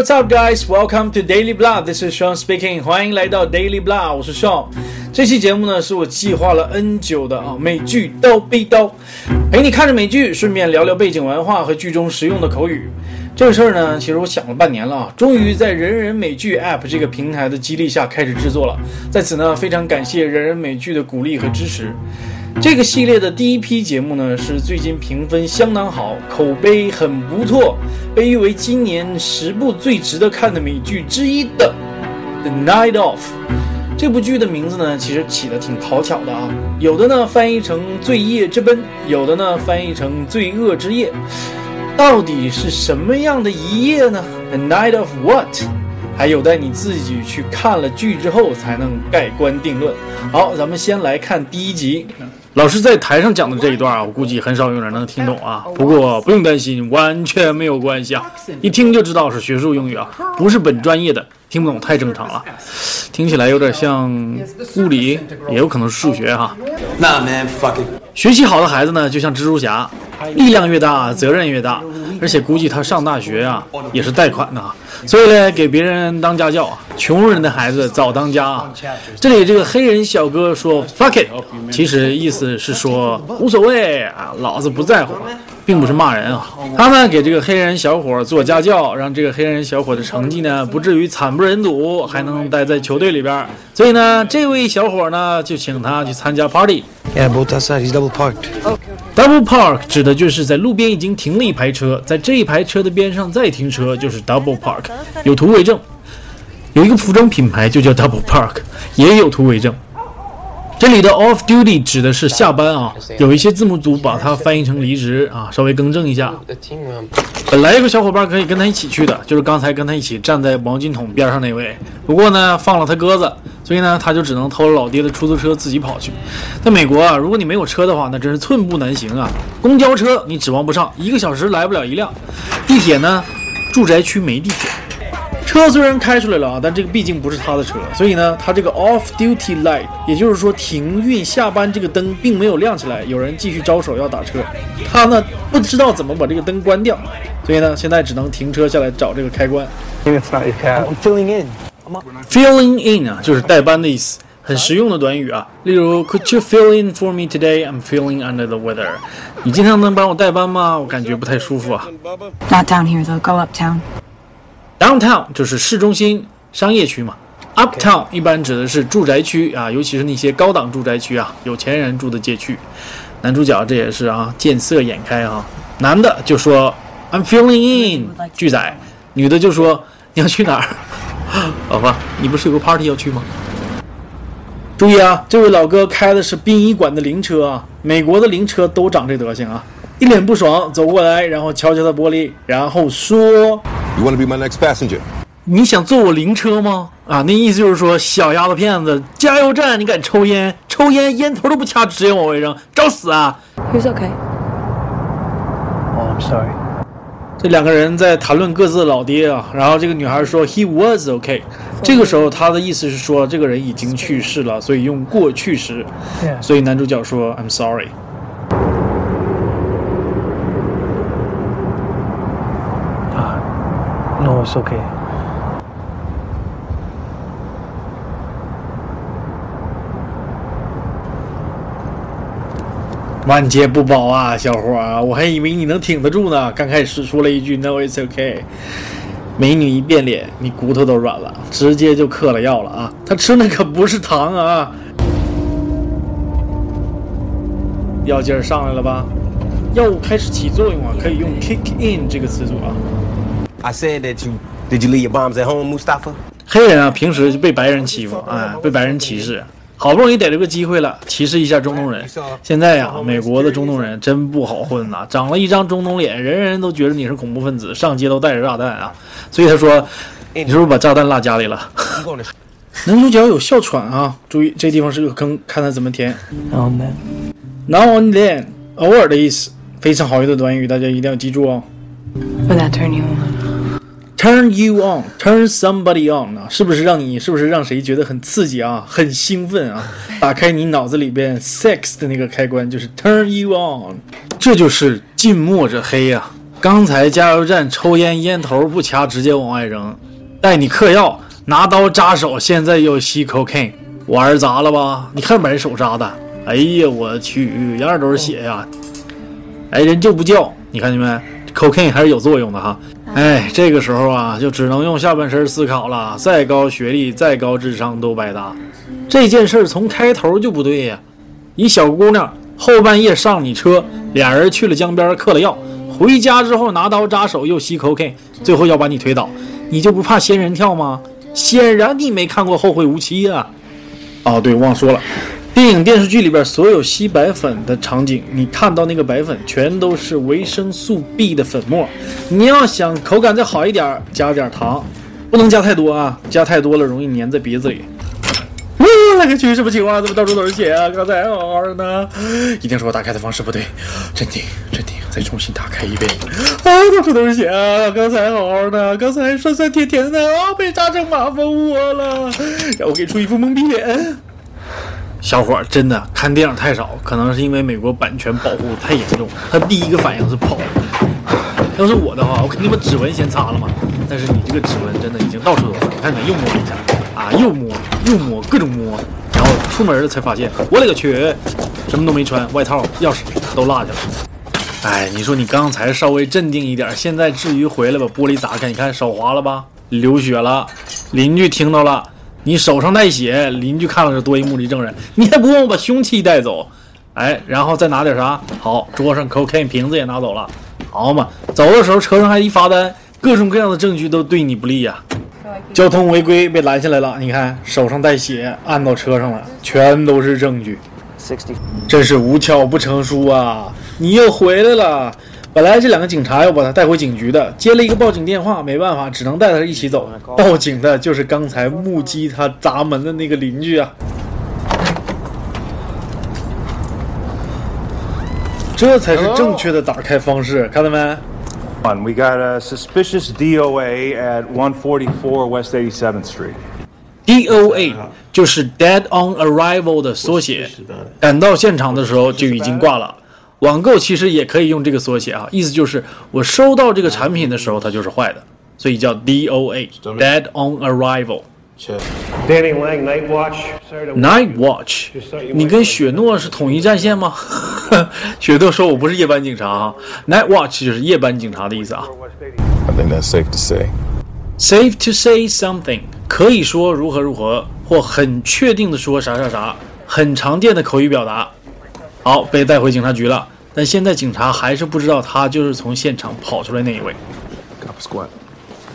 what's up, guys? Welcome to Daily Blah. This is Sean speaking. 欢迎来到 Daily Blah，我是 Sean。这期节目呢，是我计划了 N 久的啊美剧《刀逼刀》，陪你看着美剧，顺便聊聊背景文化和剧中实用的口语。这个事儿呢，其实我想了半年了啊，终于在人人美剧 App 这个平台的激励下开始制作了。在此呢，非常感谢人人美剧的鼓励和支持。这个系列的第一批节目呢，是最近评分相当好，口碑很不错，被誉为今年十部最值得看的美剧之一的《The Night Of》。这部剧的名字呢，其实起的挺讨巧的啊，有的呢翻译成《罪业之奔》，有的呢翻译成《罪恶之夜》。到底是什么样的一夜呢？The Night of What？还有待你自己去看了剧之后才能盖棺定论。好，咱们先来看第一集。老师在台上讲的这一段啊，我估计很少有人能听懂啊。不过不用担心，完全没有关系啊，一听就知道是学术用语啊，不是本专业的，听不懂太正常了。听起来有点像物理，也有可能是数学哈。Man. 学习好的孩子呢，就像蜘蛛侠，力量越大，责任越大，而且估计他上大学啊也是贷款的啊，所以呢，给别人当家教啊，穷人的孩子早当家啊。这里这个黑人小哥说 fuck it，其实意思是说无所谓啊，老子不在乎，并不是骂人啊。他呢给这个黑人小伙做家教，让这个黑人小伙的成绩呢不至于惨不忍睹，还能待在球队里边。所以呢，这位小伙呢就请他去参加 party。Yeah, both outside. He's double parked. Double park 指的就是在路边已经停了一排车，在这一排车的边上再停车，就是 double park，有图为证。有一个服装品牌就叫 Double Park，也有图为证。这里的 off duty 指的是下班啊，有一些字幕组把它翻译成离职啊，稍微更正一下。本来有个小伙伴可以跟他一起去的，就是刚才跟他一起站在毛巾桶边上那位。不过呢，放了他鸽子，所以呢，他就只能偷了老爹的出租车自己跑去。在美国啊，如果你没有车的话，那真是寸步难行啊。公交车你指望不上，一个小时来不了一辆。地铁呢，住宅区没地铁。车虽然开出来了啊，但这个毕竟不是他的车，所以呢，他这个 off duty light，也就是说停运下班这个灯并没有亮起来，有人继续招手要打车，他呢不知道怎么把这个灯关掉，所以呢，现在只能停车下来找这个开关。It's not your cab. I'm filling in. Filling in 啊，就是代班的意思，很实用的短语啊。例如，Could you fill in for me today? I'm feeling under the weather。你今天能帮我代班吗？我感觉不太舒服啊。Not down here, though. Go uptown. Downtown 就是市中心商业区嘛，Uptown 一般指的是住宅区啊，尤其是那些高档住宅区啊，有钱人住的街区。男主角这也是啊，见色眼开啊。男的就说 I'm feeling in，巨仔；女的就说你要去哪儿？老婆，你不是有个 party 要去吗？注意啊，这位老哥开的是殡仪馆的灵车啊，美国的灵车都长这德行啊。一脸不爽走过来，然后敲敲他玻璃，然后说。You want to be my next passenger? 你想坐我灵车吗？啊，那意思就是说，小丫头片子，加油站你敢抽烟？抽烟烟头都不掐，直接往外扔，找死啊！Who's okay? Oh, I'm sorry. 这两个人在谈论各自的老爹啊，然后这个女孩说 He was okay，这个时候她的意思是说这个人已经去世了，所以用过去时。所以男主角说 I'm sorry。No, it's okay. 万劫不保啊，小伙儿，我还以为你能挺得住呢。刚开始说了一句 No, it's okay。美女一变脸，你骨头都软了，直接就嗑了药了啊！他吃的可不是糖啊，药劲儿上来了吧？药物开始起作用啊，可以用 kick in 这个词组啊。I said that you did you leave your bombs at home, Mustafa? 黑人啊，平时就被白人欺负，哎，被白人歧视，好不容易逮着个机会了，歧视一下中东人。现在呀、美国的中东人真不好混呐，长了一张中东脸，人人都觉得你是恐怖分子，上街都带着炸弹啊。所以他说，你是不是把炸弹落家里了？男主角有哮喘啊，注意这地方是个坑，看他怎么填。Now and then. Now and then，偶尔的意思，非常好用的短语，大家一定要记住哦。Would that turn you on? Turn you on, turn somebody on 啊，是不是让你是不是让谁觉得很刺激啊，很兴奋啊？打开你脑子里边 sex 的那个开关，就是 turn you on，这就是近墨者黑呀、刚才加油站抽烟烟头不掐，直接往外扔。带你嗑药，拿刀扎手，现在又吸 cocaine，玩砸了吧？你看把人手扎的，哎呀，我去，样样都是血呀！哎，人就不叫，你看见没？cocaine 还是有作用的哈。哎，这个时候啊，就只能用下半身思考了。再高学历，再高智商都白搭。这件事从开头就不对呀！一小姑娘后半夜上你车，俩人去了江边嗑了药，回家之后拿刀扎手，又吸 cocaine，最后要把你推倒，你就不怕仙人跳吗？显然你没看过《后会无期》啊！哦，对，忘说了。电影、电视剧里边所有吸白粉的场景，你看到那个白粉全都是维生素 B 的粉末。你要想口感再好一点，加点糖，不能加太多啊，加太多了容易粘在鼻子里。我勒个去，什么情况？怎么到处都是血啊？刚才好好的呢，一定是我打开的方式不对。镇定，镇定，再重新打开一遍。啊，到处都是血啊！刚才好好的，刚才酸酸甜甜的啊，被炸成马蜂窝了。让我给出一副懵逼脸。小伙儿真的看电影太少，可能是因为美国版权保护太严重。他第一个反应是跑。要是我的话，我肯定把指纹先擦了嘛。但是你这个指纹真的已经到处都是，你看看？又摸一下啊，又摸又摸，各种摸。然后出门了才发现，我勒个去，什么都没穿，外套、钥匙都落下了。哎，你说你刚才稍微镇定一点，现在至于回来把玻璃砸开？你看手划了吧，流血了，邻居听到了。你手上带血，邻居看了是多一目击证人，你还不忘我把凶器带走？哎，然后再拿点啥？好，桌上 cocaine 瓶子也拿走了，好嘛？走的时候车上还一罚单，各种各样的证据都对你不利呀。交通违规被拦下来了，你看手上带血，按到车上了，全都是证据。真是无巧不成书啊！你又回来了。本来这两个警察要把他带回警局的，接了一个报警电话，没办法，只能带他一起走。报警的就是刚才目击他砸门的那个邻居啊！这才是正确的打开方式，看到没 we got a suspicious DOA at 144 West 87th Street. DOA 就是 Dead on Arrival 的缩写，赶到现场的时候就已经挂了。网购其实也可以用这个缩写啊，意思就是我收到这个产品的时候它就是坏的，所以叫 DOA，Dead on Arrival。Danny Lang Night Watch。Night Watch，你跟雪诺是统一战线吗？雪诺说我不是夜班警察啊，Night Watch 就是夜班警察的意思啊。I think that's safe to say. Safe to say something，可以说如何如何，或很确定的说啥啥啥，很常见的口语表达。好，被带回警察局了，但现在警察还是不知道他就是从现场跑出来那一位。Cap squat.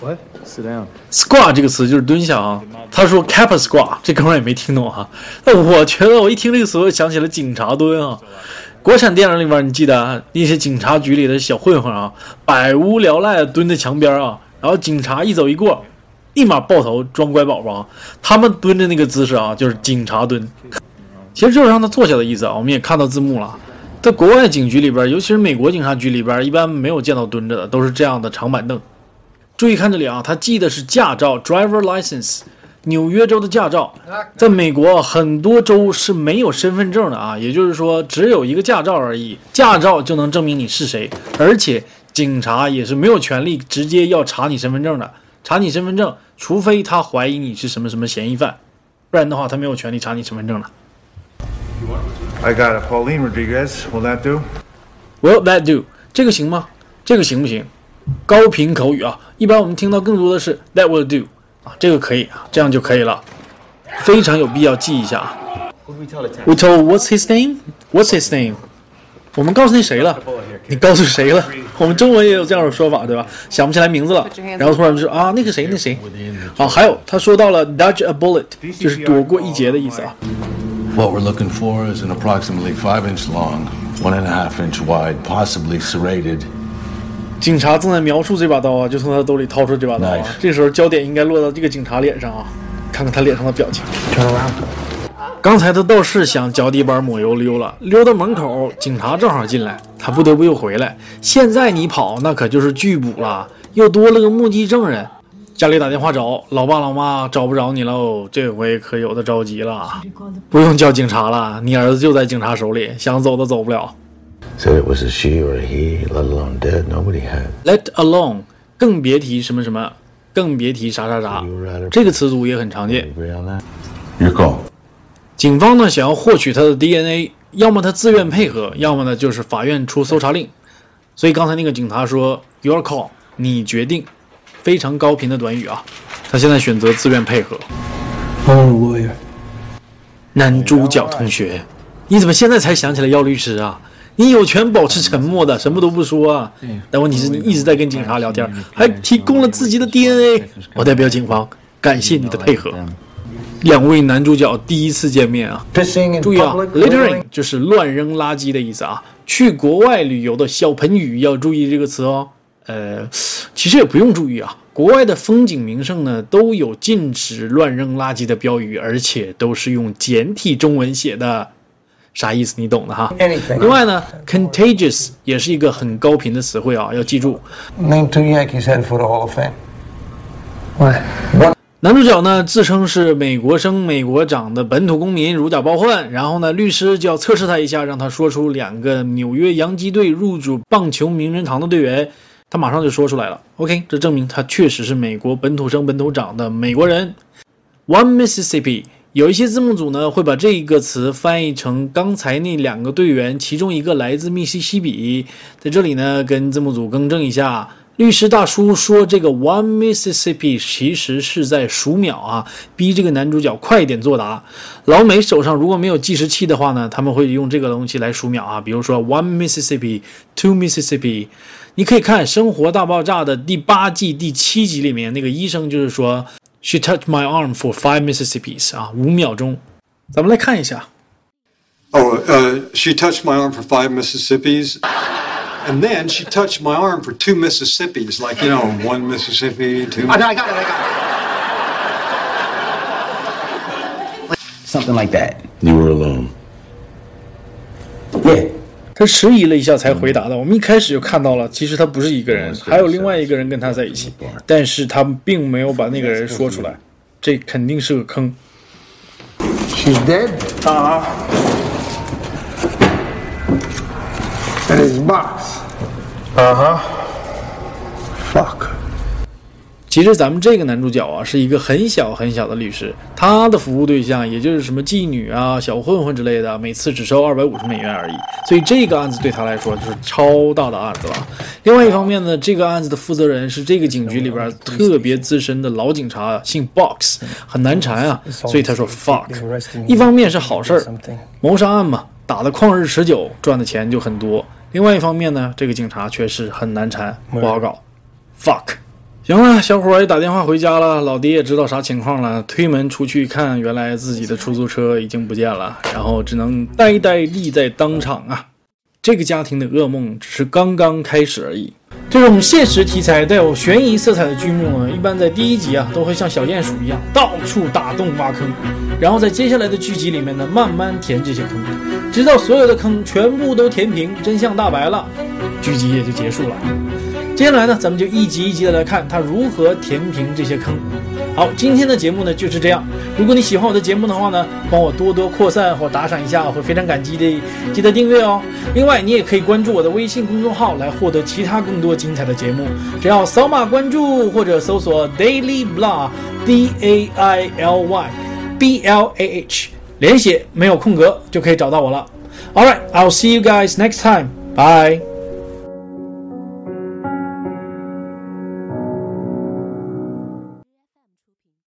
What? Sit down. Squat 这个词就是蹲下啊。他说 cap squat，这哥们儿也没听懂哈。那我觉得我一听这个词，我想起了警察蹲啊。国产电影里边，你记得那些警察局里的小混混啊，百无聊赖的蹲在墙边啊，然后警察一走一过，立马抱头装乖宝宝。他们蹲的那个姿势啊，就是警察蹲。其实就是让他坐下的意思啊，我们也看到字幕了。在国外警局里边，尤其是美国警察局里边，一般没有见到蹲着的，都是这样的长板凳。注意看这里啊，他记的是驾照 （driver license），纽约州的驾照。在美国很多州是没有身份证的啊，也就是说只有一个驾照而已，驾照就能证明你是谁。而且警察也是没有权利直接要查你身份证的，查你身份证，除非他怀疑你是什么什么嫌疑犯，不然的话他没有权利查你身份证的。I got a Pauline Rodriguez. Will that do? Will that do? 这个行吗？这个行不行？高频口语啊，一般我们听到更多的是 That will do 啊，这个可以啊，这样就可以了，非常有必要记一下啊。We told what's his name? What's his name? 我们告诉那谁了？你告诉谁了？我们中文也有这样的说法，对吧？想不起来名字了，然后突然就说啊，那个谁，那谁。啊，还有他说到了 dodge a bullet，就是躲过一劫的意思啊。What we're looking for is an approximately five inch long, one and a half inch wide, possibly serrated. 警察正在描述这把刀啊，就从他兜里掏出这把刀啊。这时候焦点应该落到这个警察脸上啊，看看他脸上的表情。刚才他倒是想脚底板抹油溜了，溜到门口，警察正好进来，他不得不又回来。现在你跑，那可就是拒捕了，又多了个目击证人。家里打电话找老爸老妈，找不着你喽，这回可有的着急了。不用叫警察了，你儿子就在警察手里，想走都走不了。Said it was a she or a he, let alone dead. Nobody had. Let alone，更别提什么什么，更别提啥啥啥，这个词组也很常见。Agree on that? Your call. 警方呢想要获取他的 DNA，要么他自愿配合，要么呢就是法院出搜查令。所以刚才那个警察说 “Your call”，你决定，非常高频的短语啊。他现在选择自愿配合。Lawyer. 男主角同学，你怎么现在才想起来要律师啊？你有权保持沉默的，什么都不说啊。但问题是你一直在跟警察聊天，还提供了自己的 DNA。我代表警方感谢你的配合。两位男主角第一次见面啊，注意啊 public.，littering 就是乱扔垃圾的意思啊。去国外旅游的小盆语要注意这个词哦。呃，其实也不用注意啊，国外的风景名胜呢都有禁止乱扔垃圾的标语，而且都是用简体中文写的。啥意思？你懂的哈。Anything. 另外呢，contagious 也是一个很高频的词汇啊，要记住。Name two Yankees headed for the Hall of Fame. What? 男主角呢自称是美国生、美国长的本土公民，如假包换。然后呢，律师就要测试他一下，让他说出两个纽约洋基队入主棒球名人堂的队员。他马上就说出来了。OK，这证明他确实是美国本土生、本土长的美国人。One Mississippi，有一些字幕组呢会把这个词翻译成刚才那两个队员其中一个来自密西西比。在这里呢，跟字幕组更正一下。律师大叔说：“这个 One Mississippi 其实是在数秒啊，逼这个男主角快点作答。老美手上如果没有计时器的话呢，他们会用这个东西来数秒啊，比如说 One Mississippi, Two Mississippi。你可以看《生活大爆炸》的第八季第七集里面，那个医生就是说 She touched my arm for five Mississippis 啊，五秒钟。咱们来看一下。 Oh, uh, she touched my arm for five Mississippis. And then she touched my arm for two Mississippis, like, you know, one Mississippi, two. I got it, I got it. Something like that. You were alone. 他迟疑了一下才回答的。我们一开始就看到了，其实他不是一个人，还有另外一个人跟他在一起，但是他并没有把那个人说出来，这肯定是个坑。She's dead? Uh huh. And his box. Uh huh. Fuck. 其实咱们这个男主角啊，是一个很小很小的律师，他的服务对象也就是什么妓女啊、小混混之类的，每次只收二百五十美元而已。所以这个案子对他来说就是超大的案子了。另外一方面呢，这个案子的负责人是这个警局里边特别资深的老警察，姓 Box，很难缠啊，所以他说 fuck。一方面是好事儿，谋杀案嘛，打的旷日持久，赚的钱就很多。另外一方面呢，这个警察确实很难缠，不好搞，fuck。行了，小伙也打电话回家了，老爹也知道啥情况了。推门出去一看，原来自己的出租车已经不见了，然后只能呆呆立在当场啊。这个家庭的噩梦只是刚刚开始而已。这种现实题材带有悬疑色彩的剧目呢，一般在第一集啊都会像小鼹鼠一样到处打洞挖坑，然后在接下来的剧集里面呢慢慢填这些坑，直到所有的坑全部都填平，真相大白了，剧集也就结束了。接下来呢，咱们就一集一集的来看他如何填平这些坑。好，今天的节目呢就是这样。如果你喜欢我的节目的话呢，帮我多多扩散或打赏一下，我会非常感激的。记得订阅哦。另外，你也可以关注我的微信公众号来获得其他更多精彩的节目。只要扫码关注或者搜索 Daily Blah D A I L Y B L A H，连写没有空格就可以找到我了。All right, I'll see you guys next time. Bye.